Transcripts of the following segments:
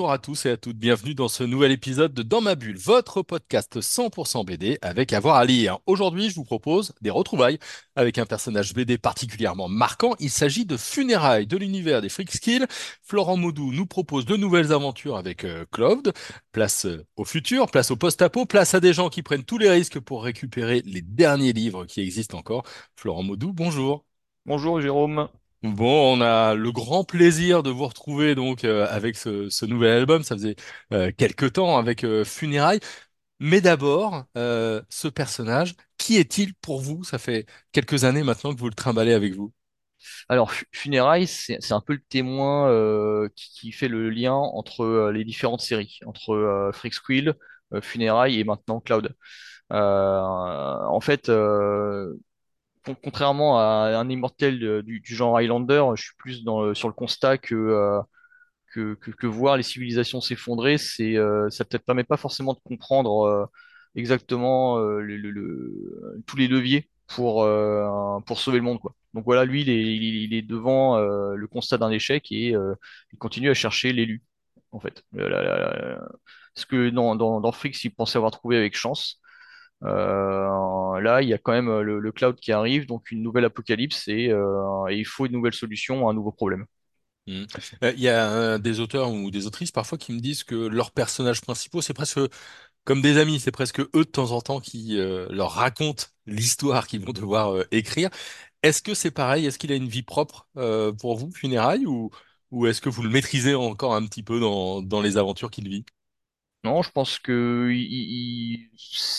Bonjour à tous et à toutes, bienvenue dans ce nouvel épisode de Dans ma bulle, votre podcast 100% BD avec avoir à lire. Aujourd'hui, je vous propose des retrouvailles avec un personnage BD particulièrement marquant. Il s'agit de Funérailles de l'univers des Freakskill. Florent Maudou nous propose de nouvelles aventures avec euh, Claude. Place euh, au futur, place au post-apo, place à des gens qui prennent tous les risques pour récupérer les derniers livres qui existent encore. Florent Maudou, bonjour. Bonjour Jérôme. Bon, on a le grand plaisir de vous retrouver donc euh, avec ce, nouvel album. Ça faisait euh, quelques temps avec euh, Funérailles. Mais d'abord, euh, ce personnage, qui est-il pour vous? Ça fait quelques années maintenant que vous le trimballez avec vous. Alors Fu- Funérailles, c'est un peu le témoin euh, qui, fait le lien entre les différentes séries, entre Freak Squill, Funérailles et maintenant Cloud. En fait, contrairement à un immortel de- du, genre Highlander, je suis plus sur le constat que, euh, que, que, voir les civilisations s'effondrer, euh, ça peut-être permet pas forcément de comprendre euh, exactement euh, tous les leviers pour, euh, pour sauver le monde, quoi. Donc voilà, lui, il est, devant euh, le constat d'un échec et euh, il continue à chercher l'élu, en fait. Euh, Ce que dans, dans, dans Fricks, il pensait avoir trouvé avec chance. Euh, là, il y a quand même le, le cloud qui arrive, donc une nouvelle apocalypse et, euh, et il faut une nouvelle solution à un nouveau problème. Euh, Il y a euh, des auteurs ou des autrices parfois qui me disent que leurs personnages principaux, c'est presque comme des amis, c'est presque eux de temps en temps qui euh, leur racontent l'histoire qu'ils vont devoir euh, écrire. Est-ce que c'est pareil? Est-ce qu'il a une vie propre euh, pour vous, Funérailles, ou, ou est-ce que vous le maîtrisez encore un petit peu dans, dans les aventures qu'il vit? Non, je pense que il- il-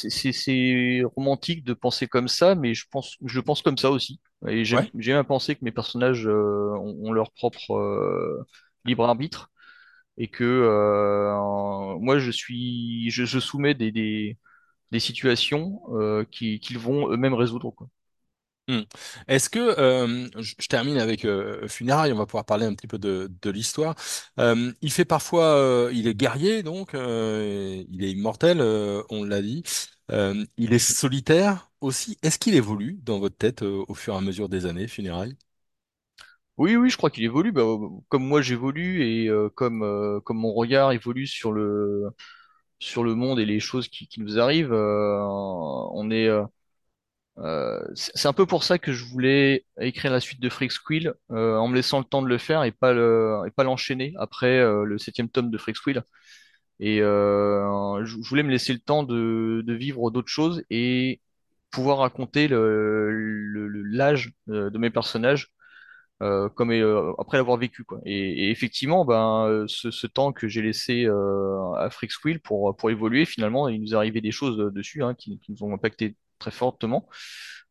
c'est romantique de penser comme ça, mais je pense, je pense comme ça aussi. Et j'aime Ouais. à penser que mes personnages euh, ont, ont leur propre euh, libre arbitre et que euh, moi je suis, je, je soumets des, des, des situations qui- qu'ils vont eux-mêmes résoudre, quoi. Hmm. Est-ce que euh, je, termine avec euh, Funérailles, on va pouvoir parler un petit peu de, l'histoire. Euh, il fait parfois, euh, il est guerrier donc, il est immortel, on l'a dit. Il est solitaire aussi. Est-ce qu'il évolue dans votre tête au fur et à mesure des années, Funérailles? Oui, oui, je crois qu'il évolue, bah, comme moi j'évolue et comme, comme mon regard évolue sur le, sur le monde et les choses qui, nous arrivent. on est, euh, c'est un peu pour ça que je voulais écrire la suite de Freak Squill euh, en me laissant le temps de le faire et pas le, et pas l'enchaîner après euh, le septième tome de Freak Squill. Et je voulais me laisser le temps de, vivre d'autres choses et pouvoir raconter l'âge de mes personnages comme après l'avoir vécu quoi. Et, effectivement, ben ce, temps que j'ai laissé à Freaks Wheel pour pour évoluer, finalement, il nous est arrivé des choses dessus hein, qui, qui nous ont impacté très fortement.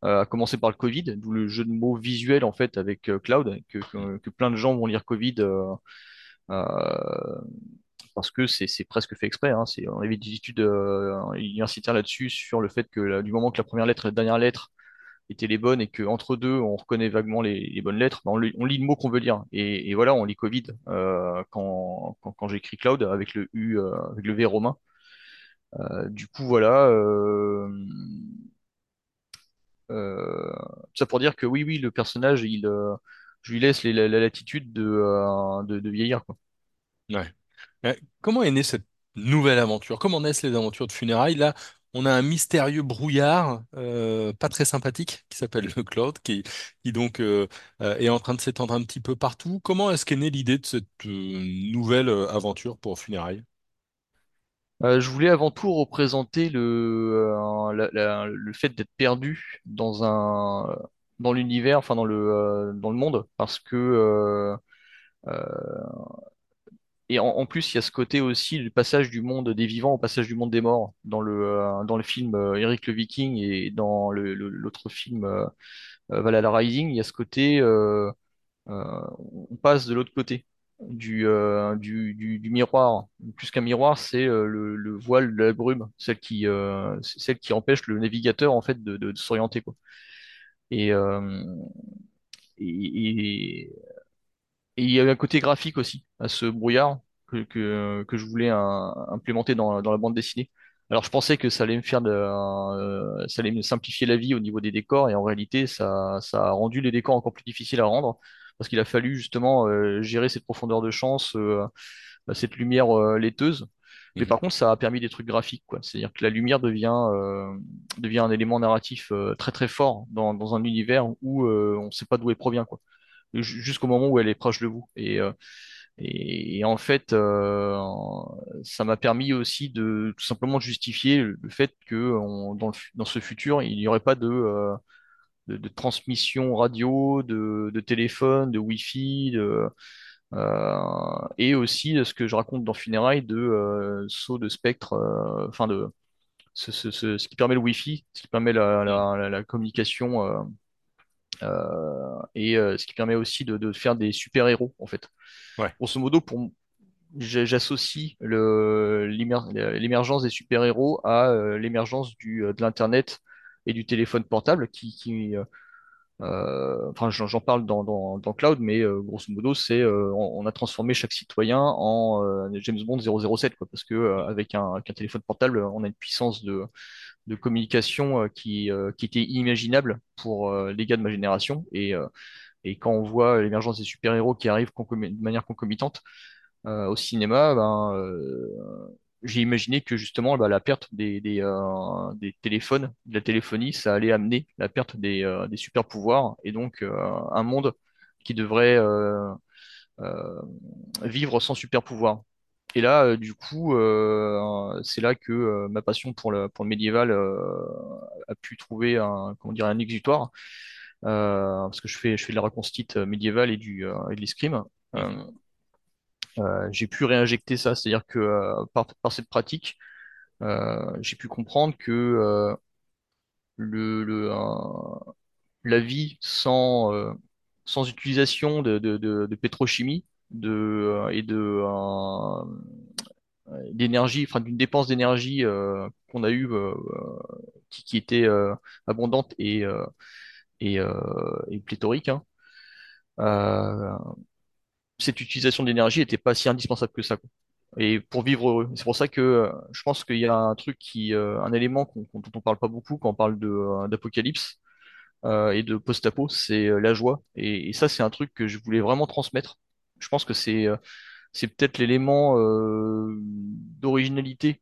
Euh, à commencer par le Covid, d'où le jeu de mots visuel en fait avec euh, Cloud, que, plein de gens vont lire Covid euh, parce que c'est presque fait exprès. Hein, on avait des études euh, universitaires là-dessus sur le fait que du moment que la première lettre et la dernière lettre étaient les bonnes et que entre deux on reconnaît vaguement les, bonnes lettres, ben, on, lit, le mot qu'on veut lire. Et, voilà, on lit Covid quand, quand, quand j'écris Cloud avec le U, avec le V romain. Du coup, voilà. Euh, ça pour dire que oui, oui, le personnage, il, euh, je lui laisse la, la latitude de, euh, de, vieillir. Ouais. Comment est née cette nouvelle aventure? Comment naissent les aventures de Funérailles? Là, on a un mystérieux brouillard, pas très sympathique, qui s'appelle le Cloud, qui, donc est en train de s'étendre un petit peu partout. Comment est-ce qu'est née l'idée de cette nouvelle aventure pour Funérailles? Euh, je voulais avant tout représenter le, euh, le fait d'être perdu dans un, dans l'univers, enfin dans le, euh, dans le monde, parce que Et en, plus, il y a ce côté aussi, le passage du monde des vivants au passage du monde des morts dans le, dans le film Eric le Viking et dans le, l'autre film Valhalla Rising, il y a ce côté, on passe de l'autre côté du, euh, du, du, du miroir. Plus qu'un miroir, c'est euh, le, le voile de la brume, celle qui, euh, celle qui empêche le navigateur en fait de, s'orienter. Et, il y avait un côté graphique aussi à ce brouillard que, que, je voulais implémenter dans, dans la bande dessinée. Alors je pensais que ça allait me faire ça allait me simplifier la vie au niveau des décors et en réalité ça, ça a rendu les décors encore plus difficiles à rendre parce qu'il a fallu justement euh, gérer cette profondeur de champ, euh, cette lumière euh, laiteuse. Mais Mhm. par contre, ça a permis des trucs graphiques, quoi. C'est-à-dire que la lumière devient, euh, devient un élément narratif euh, très très fort dans, dans un univers où euh, on ne sait pas d'où elle provient, quoi. Ju- Jusqu'au moment où elle est proche de vous. Et, et, et en fait, ça m'a permis aussi de tout simplement justifier le fait que on- dans, le dans ce futur, il n'y aurait pas de, de, de transmission radio, de, de téléphone, de Wi-Fi, de, euh, et aussi ce que je raconte dans Funérailles de euh, saut de spectre, euh, enfin de ce, ce, ce, ce qui permet le Wi-Fi, ce qui permet la, la, la, la communication euh, et ce qui permet aussi de, de faire des super-héros en fait. Ouais, Grosso modo, pour j'associe l'émergence des super-héros à l'émergence de l'internet et du téléphone portable qui, qui euh, euh, enfin j'en parle dans, dans, dans Cloud mais euh, grosso modo c'est euh, on, a transformé chaque citoyen en euh, James Bond 007 quoi parce que euh, avec un, avec un téléphone portable on a une puissance de de communication qui qui était inimaginable pour les gars de ma génération. Et et quand on voit l'émergence des super-héros qui arrivent de manière concomitante au cinéma, ben, j'ai imaginé que justement bah, la perte euh, des téléphones, de la téléphonie, ça allait amener la perte des, euh, super pouvoirs et donc euh, un monde qui devrait euh, vivre sans super pouvoir. Et là, du coup, c'est là que ma passion pour le, médiéval a pu trouver un, comment dire, un exutoire, parce que je fais, je fais de la reconstite médiévale et du, de l'escrime. J'ai pu réinjecter ça, c'est-à-dire que euh, par, cette pratique, euh, j'ai pu comprendre que euh, euh, la vie sans, euh, utilisation de, pétrochimie euh, et euh, d'énergie, enfin d'une dépense d'énergie euh, qu'on a eue euh, qui, était euh, abondante et, euh, euh, pléthorique, hein, euh, cette utilisation d'énergie n'était pas si indispensable que ça, quoi. Et pour vivre heureux. C'est pour ça que euh, je pense qu'il y a un truc qui, euh, un élément dont on parle pas beaucoup quand on parle euh, d'apocalypse et de post-apo, c'est la joie. Et, ça, c'est un truc que je voulais vraiment transmettre. Je pense que c'est peut-être l'élément d'originalité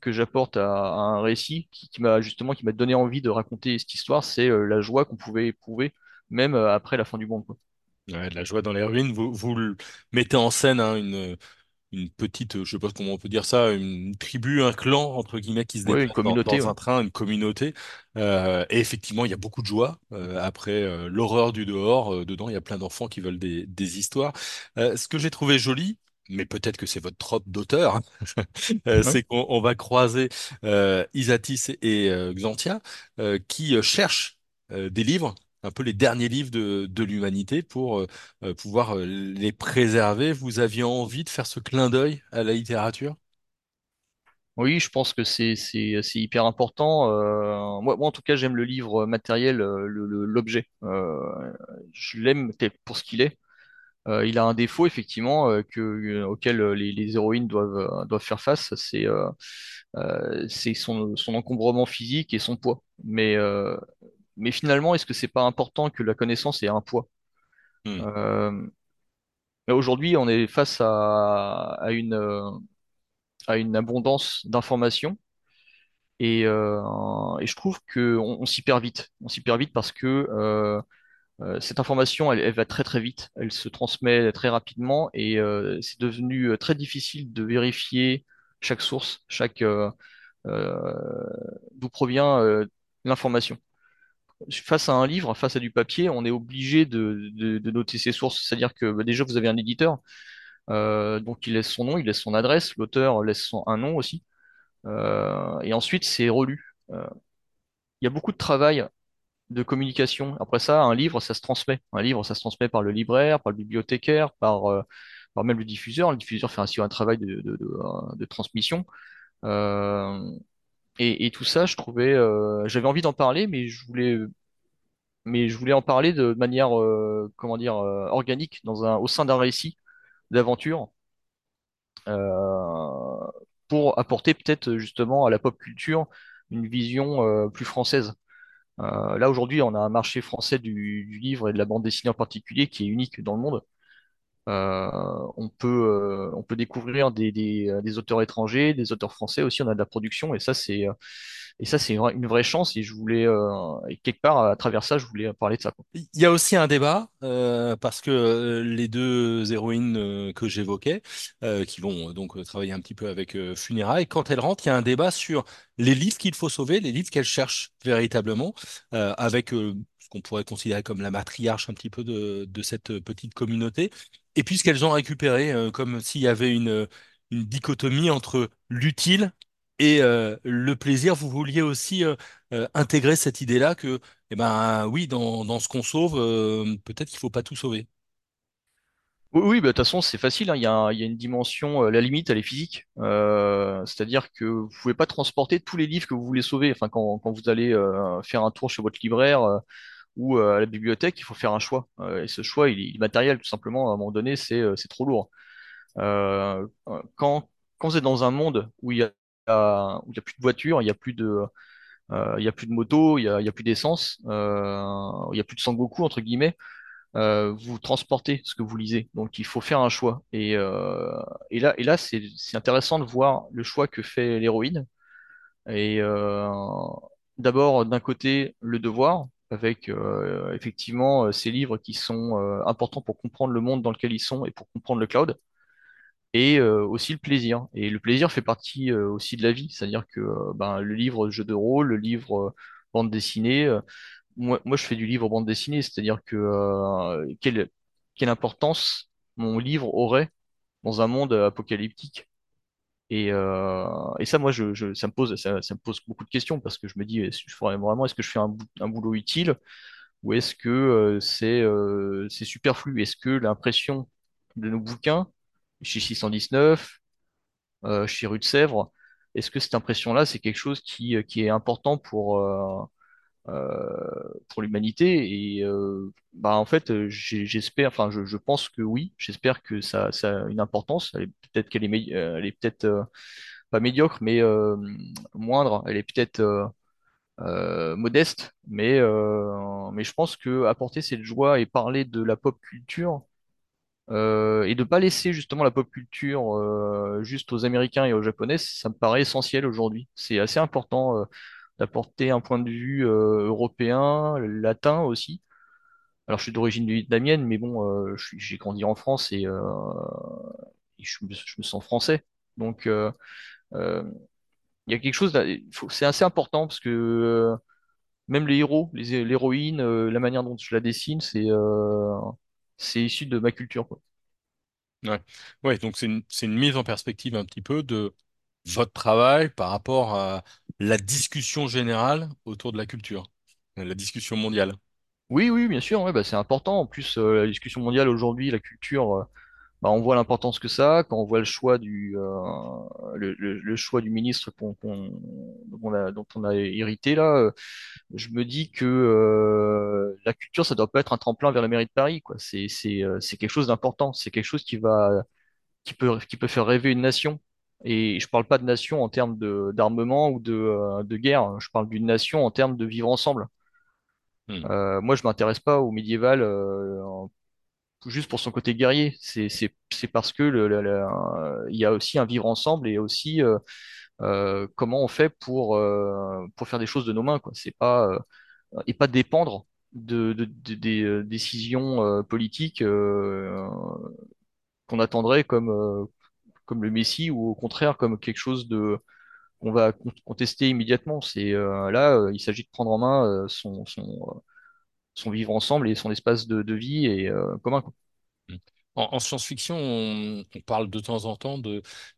que j'apporte à, un récit qui, m'a justement qui m'a donné envie de raconter cette histoire, c'est la joie qu'on pouvait éprouver même après la fin du monde. Ouais, de la joie dans les ruines. Vous, vous le mettez en scène hein, une, une petite, euh, je sais pas comment on peut dire ça, une tribu, un clan, entre guillemets, qui se Ouais, une déplace dans, communauté, dans ouais. un train, une communauté. Euh, et effectivement, il y a beaucoup de joie. Euh, après euh, l'horreur du dehors, euh, dedans, il y a plein d'enfants qui veulent des, des histoires. Euh, ce que j'ai trouvé joli, mais peut-être que c'est votre trope d'auteur, euh, Ouais. c'est qu'on on va croiser euh, Isatis et euh, Xantia, euh, qui euh, cherchent euh, des livres. Un peu les derniers livres de, l'humanité pour euh, euh, pouvoir euh, les préserver. Vous aviez envie de faire ce clin d'œil à la littérature? Oui, je pense que c'est hyper important. Moi, en tout cas, j'aime le livre matériel, l'objet. Je l'aime pour ce qu'il est. Il a un défaut effectivement que auquel les, héroïnes doivent faire face. C'est son encombrement physique et son poids. Mais mais finalement, est-ce que c'est pas important que la connaissance ait un poids? Hmm. Euh, mais aujourd'hui, on est face à à une euh, à une abondance d'informations Et, euh, et je trouve que on, s'y perd vite. On s'y perd vite parce que euh, cette information, elle, elle va très très vite. Elle se transmet très rapidement et euh, c'est devenu très difficile de vérifier chaque source, chaque euh, euh, d'où provient l'information. Face à un livre, face à du papier, on est obligé de, noter ses sources. C'est-à-dire que bah, déjà vous avez un éditeur, euh, donc il laisse son nom, il laisse son adresse, l'auteur laisse un nom aussi, euh, et ensuite c'est relu. Euh, il y a beaucoup de travail de communication. Après ça, un livre, ça se transmet. Un livre, ça se transmet par le libraire, par le bibliothécaire, par, même le diffuseur. Le diffuseur fait ainsi un travail de, transmission. Et, tout ça, je trouvais, euh, j'avais envie d'en parler, mais je voulais mais je voulais en parler de manière, euh, comment dire, euh, organique, dans un, au sein d'un récit d'aventure, pour apporter peut-être justement à la pop culture une vision plus française. Là, aujourd'hui, on a un marché français du livre et de la bande dessinée en particulier qui est unique dans le monde. Euh, on peut, euh, on peut découvrir euh, des auteurs étrangers, des auteurs français aussi, on a de la production, et ça, c'est, et une vraie chance, et je voulais, quelque part, à travers ça, je voulais parler de ça. Il y a aussi un débat parce que les deux héroïnes que j'évoquais, qui vont donc travailler un petit peu avec Funérailles, quand elles rentrent, il y a un débat sur les livres qu'il faut sauver, les livres qu'elles cherchent véritablement, avec qu'on pourrait considérer comme la matriarche un petit peu de, cette petite communauté, et puis ce qu'elles ont récupéré, euh, comme s'il y avait une, une dichotomie entre l'utile et euh, le plaisir. Vous vouliez aussi euh, euh, intégrer cette idée-là que eh ben oui, dans, dans ce qu'on sauve, euh, peut-être qu'il faut pas tout sauver. Oui, oui, bah, de toute façon, c'est facile, hein, Il y y a une dimension, euh, la limite, elle est physique. Euh, c'est-à-dire que vous pouvez pas transporter tous les livres que vous voulez sauver. Enfin, quand, quand vous allez euh, faire un tour chez votre libraire euh, ou euh, à la bibliothèque, il faut faire un choix. Euh, et ce choix, il est immatériel, tout simplement. À un moment donné, c'est euh, trop lourd. Quand, quand vous êtes dans un monde où il y a, plus de voitures, il y a plus de, plus de motos, il y a, plus d'essence, il y a plus de Sangoku entre guillemets, vous transportez ce que vous lisez. Donc il faut faire un choix. Et, là, et là, c'est intéressant de voir le choix que fait l'héroïne. Et d'abord, d'un côté, le devoir. Avec euh, effectivement euh, ces livres qui sont euh, importants pour comprendre le monde dans lequel ils sont et pour comprendre le cloud et aussi le plaisir. Et le plaisir fait partie aussi de la vie, c'est-à-dire que ben, le livre jeu de rôle, le livre bande dessinée, moi, moi je fais du livre bande dessinée, c'est-à-dire que quelle, quelle importance mon livre aurait dans un monde apocalyptique? Et, euh, et ça, moi, je, je, ça me pose, ça, ça me pose beaucoup de questions parce que je me dis, est-ce que je vraiment, est-ce que je fais un, bou- un boulot utile ou est-ce que euh, c'est euh, superflu? Est-ce que l'impression de nos bouquins chez 619 euh, chez Rue de Sèvres. Est-ce que cette impression-là, c'est quelque chose qui, euh, qui est important pour, pour l'humanité? Et euh, bah, en fait, euh, j'espère, enfin, je, pense que oui, j'espère que ça, a une importance. Peut-être qu'elle est, euh, elle est peut-être euh, pas médiocre, mais euh, moindre. Elle est peut-être euh, euh, modeste, mais, euh, mais je pense que apporter cette joie et parler de la pop culture, euh, et de pas laisser justement la pop culture euh, juste aux Américains et aux Japonais, ça me paraît essentiel aujourd'hui. C'est assez important euh, d'apporter un point de vue euh, européen, latin aussi. Alors je suis d'origine vietnamienne, mais bon, euh, j'ai grandi en France et, euh, je me, sens français. Donc il y a quelque chose, c'est assez important parce que même les héros, les, l'héroïne, la manière dont je la dessine, c'est euh, issu de ma culture, quoi. Ouais, ouais, donc c'est une mise en perspective un petit peu de votre travail par rapport à la discussion générale autour de la culture, la discussion mondiale? Oui, oui, bien sûr, bah, c'est important. En plus, euh, la discussion mondiale aujourd'hui, la culture, euh, bah, on voit l'importance que ça quand on voit le choix du, euh, le, choix du ministre dont on a, dont hérité là. je me dis que la culture, ça doit pas être un tremplin vers la mairie de Paris. C'est, quelque chose d'important. C'est quelque chose qui peut faire rêver une nation. Et je parle pas de nation en termes d'armement ou de, euh, de guerre. Je parle d'une nation en termes de vivre ensemble. Hmm. Euh, moi, je m'intéresse pas au médiéval euh, en- juste pour son côté guerrier. C'est parce que le, le- le- il y a aussi un vivre ensemble et aussi comment on fait pour pour faire des choses de nos mains, quoi. C'est pas et pas dépendre de, de- de- des décisions politiques qu'on attendrait comme comme le Messie ou au contraire comme quelque chose de qu'on va con- contester immédiatement. C'est euh, là, euh, il s'agit de prendre en main euh, son vivre ensemble et son espace de, vie et commun. En, en science-fiction, on, parle de temps en temps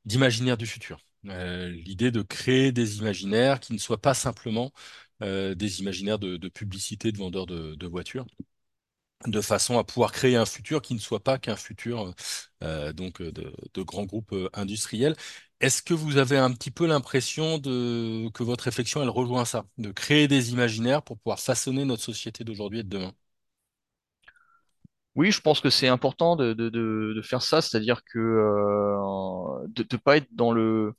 d'imaginaire du futur. L'idée de créer des imaginaires qui ne soient pas simplement des imaginaires de, publicité de vendeurs de, de voitures. De façon à pouvoir créer un futur qui ne soit pas qu'un futur euh, donc euh, de, de grands groupes euh, industriels. Est-ce que vous avez un petit peu l'impression de que votre réflexion elle rejoint ça, de créer des imaginaires pour pouvoir façonner notre société d'aujourd'hui et de demain? Oui, je pense que c'est important de, de, de, faire ça, c'est-à-dire que euh, de ne pas être dans le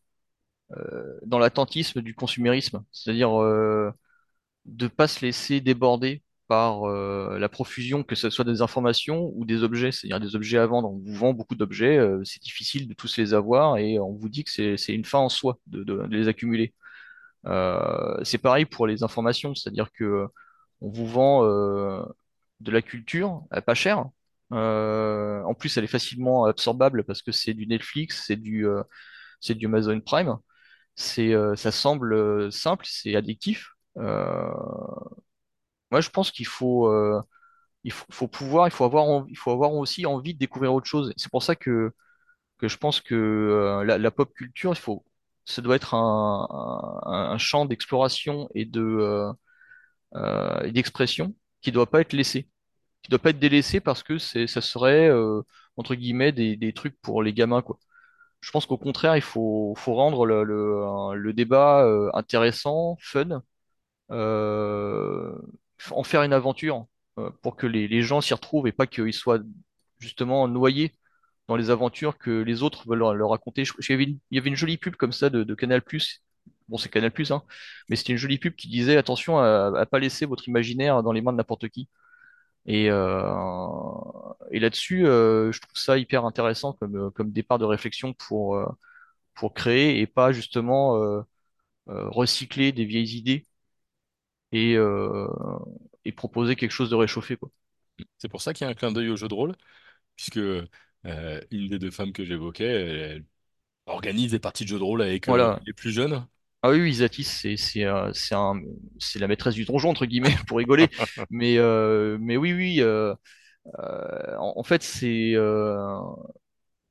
dans l'attentisme du consumérisme, c'est-à-dire euh, de pas se laisser déborder par euh, la profusion, que ce soit des informations ou des objets, c'est-à-dire des objets à vendre. On vous vend beaucoup d'objets, euh, c'est difficile de tous les avoir et on vous dit que c'est une fin en soi de, les accumuler. Euh, c'est pareil pour les informations, c'est-à-dire que on vous vend de la culture pas cher. En plus, elle est facilement absorbable parce que c'est du Netflix, c'est du, du Amazon Prime. C'est, ça semble simple, c'est addictif. Moi, je pense qu'il faut, euh, il faut, pouvoir, il faut avoir, il faut avoir aussi envie de découvrir autre chose. C'est pour ça que, que je pense que euh, la, la pop culture, il faut, ça doit être un, un, un champ d'exploration et de, euh, euh, et d'expression qui doit pas être laissé, qui doit pas être délaissé parce que c'est, ça serait euh, entre guillemets des, des trucs pour les gamins, quoi. Je pense qu'au contraire, il faut, faut rendre le, le, le débat euh, intéressant, fun euh, en faire une aventure euh, pour que les, gens s'y retrouvent et pas qu'ils soient justement noyés dans les aventures que les autres veulent leur, raconter. Il y avait une, jolie pub comme ça de, Canal+. Bon, c'est Canal+, hein, mais c'était une jolie pub qui disait attention à, à pas laisser votre imaginaire dans les mains de n'importe qui. Et, euh, là-dessus, euh, je trouve ça hyper intéressant comme, départ de réflexion pour, créer et pas justement recycler des vieilles idées et, euh, et proposer quelque chose de réchauffé, quoi. C'est pour ça qu'il y a un clin d'œil au jeu de rôle, puisque euh, une des deux femmes que j'évoquais, elle, organise des parties de jeux de rôle avec euh, Voilà. les plus jeunes. Ah oui, oui, Isatis, c'est c'est euh, c'est un c'est la maîtresse du donjon entre guillemets pour rigoler, mais euh, mais oui oui euh, euh, en, en fait c'est euh,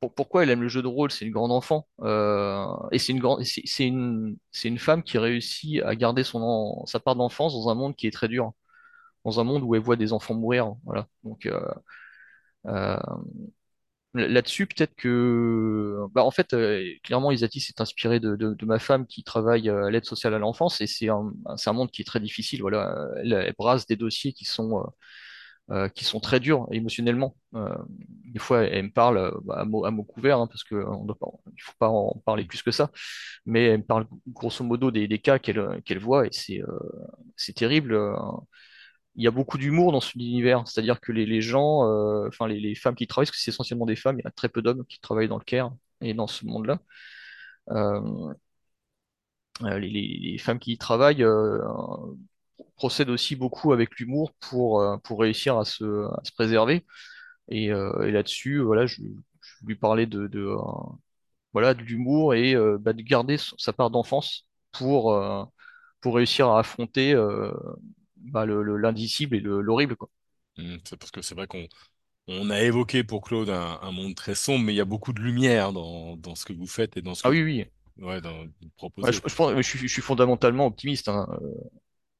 pour- pourquoi elle aime le jeu de rôle, c'est une grande enfant euh, et c'est une grande c'est une c'est une femme qui réussit à garder son sa part d'enfance dans un monde qui est très dur, dans un monde où elle voit des enfants mourir, voilà. Donc euh, euh, Là-dessus, peut-être que, bah, en fait, euh, clairement, Isatis s'est inspiré de, de, de ma femme qui travaille euh, à l'aide sociale à l'enfance et c'est un, un monde qui est très difficile. Voilà, elle, elle brasse des dossiers qui sont, euh, euh, qui sont très durs émotionnellement. Euh, des fois, elle me parle euh, bah, à mots, à mots couverts hein, parce que on doit pas, il faut pas en parler plus que ça, mais elle me parle grosso modo des, cas qu'elle voit et c'est terrible. il y a beaucoup d'humour dans cet univers, c'est-à-dire que les, gens, enfin les, femmes qui travaillent, parce que c'est essentiellement des femmes, il y a très peu d'hommes qui travaillent dans le care et dans ce monde-là. Les- les femmes qui y travaillent euh, procèdent aussi beaucoup avec l'humour pour, euh, pour réussir à se, à se préserver. Et, euh, et là-dessus, voilà, je, je lui parlais de, de, euh, voilà, de l'humour et euh, bah, de garder sa part d'enfance pour, euh, pour réussir à affronter euh, bah, le, le- l'indicible et le- l'horrible. Hmm, C'est parce que c'est vrai qu'on on a évoqué pour Claude un, un monde très sombre, mais il y a beaucoup de lumière dans, dans ce que vous faites et dans ce que Ah vous, oui, oui. ouais, dans- vous Ouais, je, proposez. je pense, je suis, je suis fondamentalement optimiste. hein.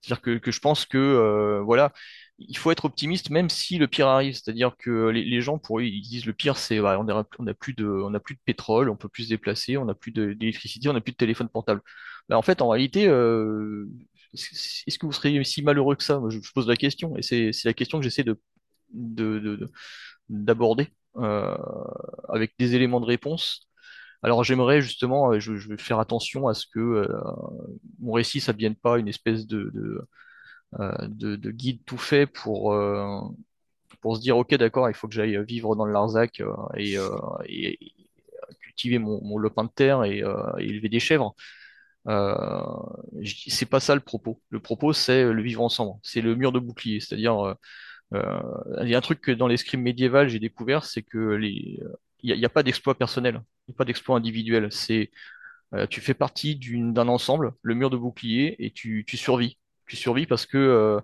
C'est-à-dire que, que je pense que euh, voilà, il faut être optimiste même si le pire arrive. C'est-à-dire que les, gens pour eux, ils disent le pire, c'est ouais, on a, on a plus de, on a plus de pétrole, on peut plus se déplacer, on a plus d'électricité, on a plus de téléphone portable. Ben, en fait, en réalité, euh, est-ce que vous seriez si malheureux que ça? Moi, je, pose la question et c'est la question que j'essaie de de, de- d'aborder euh, avec des éléments de réponse. Alors j'aimerais justement, euh, je, vais faire attention à ce que euh, mon récit, ça devienne pas une espèce de, euh, de, de guide tout fait pour, pour se dire, ok, d'accord, il faut que j'aille vivre dans le Larzac et, cultiver mon, mon lopin de terre et, élever des chèvres. Euh, c'est pas ça le propos. Le propos, c'est le vivre ensemble. C'est le mur de bouclier. C'est-à-dire, il y a un truc que dans l'escrime médiéval, j'ai découvert, c'est que les, il n'y a, pas d'exploit personnel, a pas d'exploit individuel. C'est euh, tu fais partie d'un ensemble, le mur de bouclier, et tu, survis. Tu survis parce que euh,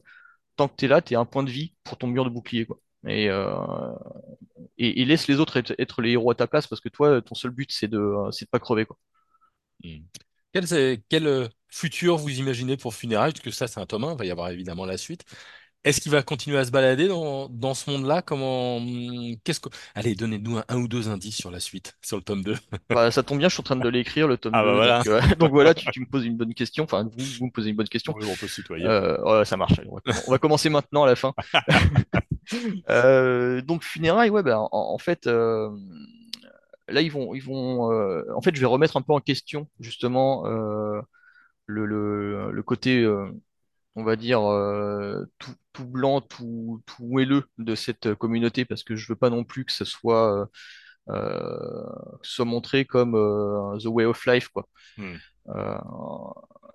tant que tu es là, tu es un point de vie pour ton mur de bouclier, euh, et, laisse les autres être, les héros à ta place parce que toi, ton seul but, c'est de, de pas crever. Hmm. Quel, futur vous imaginez pour Funérailles? Parce que ça, c'est un tome 1, il va y avoir évidemment la suite. Est-ce qu'il va continuer à se balader dans, dans ce monde-là? Comment, qu'est-ce que... Allez, donnez-nous un, un ou deux indices sur la suite, sur le tome 2. Bah, ça tombe bien, je suis en train de l'écrire, le tome Ah bah 2. Donc, voilà. euh, donc voilà, tu, tu me poses une bonne question. Enfin, vous, vous me posez une bonne question. Oui, on peut se tutoyer. Euh, ouais, ça marche. On va, comm- on va commencer maintenant à la fin. Euh, donc funérailles, ouais, ben, en, en fait, euh, là ils vont, ils vont, euh, en fait, je vais remettre un peu en question justement euh, le, le, le côté, euh, on va dire euh, tout, tout blanc, tout, tout moelleux de cette communauté, parce que je veux pas non plus que ce soit, euh, euh, que ce soit montré comme euh, the way of life, quoi. Hmm. Euh,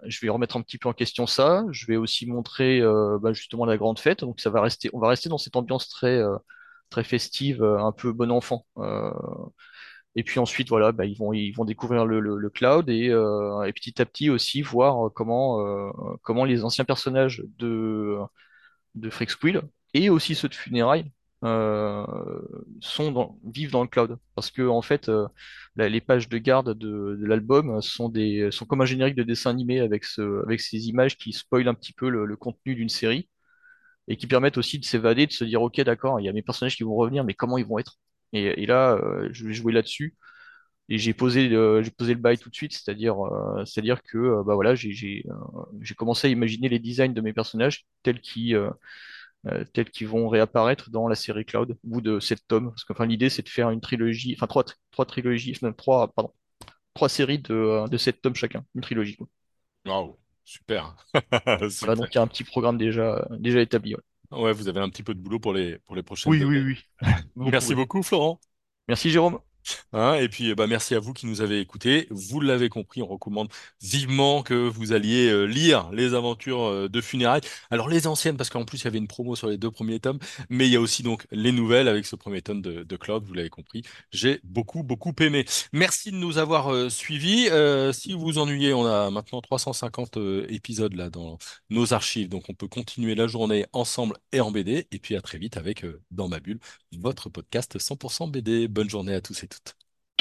je vais remettre un petit peu en question ça. Je vais aussi montrer euh, bah, justement la grande fête. Donc ça va rester, on va rester dans cette ambiance très euh, très festive, euh, un peu bon enfant. Euh, et puis ensuite voilà, bah, ils vont découvrir le, cloud et, euh, et petit à petit aussi voir comment euh, comment les anciens personnages de de Freak Squill et aussi ceux de Funérailles euh, sont vivent dans le cloud. Parce que en fait, euh, les pages de garde de, l'album sont comme un générique de dessin animé avec ce avec ces images qui spoilent un petit peu le contenu d'une série et qui permettent aussi de s'évader, de se dire ok d'accord, il y a mes personnages qui vont revenir, mais comment ils vont être? Et, et là, euh, je vais jouer là-dessus. Et j'ai posé, le- j'ai posé le bail tout de suite, c'est-à-dire, euh, c'est-à-dire que, euh, bah voilà, j'ai, euh, commencé à imaginer les designs de mes personnages tels qu'ils, euh, euh, tels qu'ils vont réapparaître dans la série Cloud, au bout de sept tomes. Parce que enfin, l'idée, c'est de faire une trilogie, enfin trois, trois trilogies, trois, pardon, trois séries de, euh, de sept tomes chacun, une trilogie. Waouh, super. Voilà, donc il y a un petit programme déjà, euh, déjà établi. ouais. Ouais, vous avez un petit peu de boulot pour les, pour les prochaines Oui, oui, années. oui. Beaucoup, Merci oui. beaucoup, Florent. Merci Jérôme. Hein, et puis, ben, merci à vous qui nous avez écoutés. Vous l'avez compris, on recommande vivement que vous alliez euh, lire les aventures euh, de Funérailles. Alors, les anciennes, parce qu'en plus, il y avait une promo sur les deux premiers tomes, mais il y a aussi donc les nouvelles avec ce premier tome de, de Cloud, vous l'avez compris. J'ai beaucoup, beaucoup aimé. Merci de nous avoir euh, suivis. Si vous vous ennuyez, on a maintenant 350 euh, épisodes là dans nos archives, donc on peut continuer la journée ensemble et en BD. Et puis, à très vite avec Dans ma bulle, votre podcast 100% BD. Bonne journée à tous et.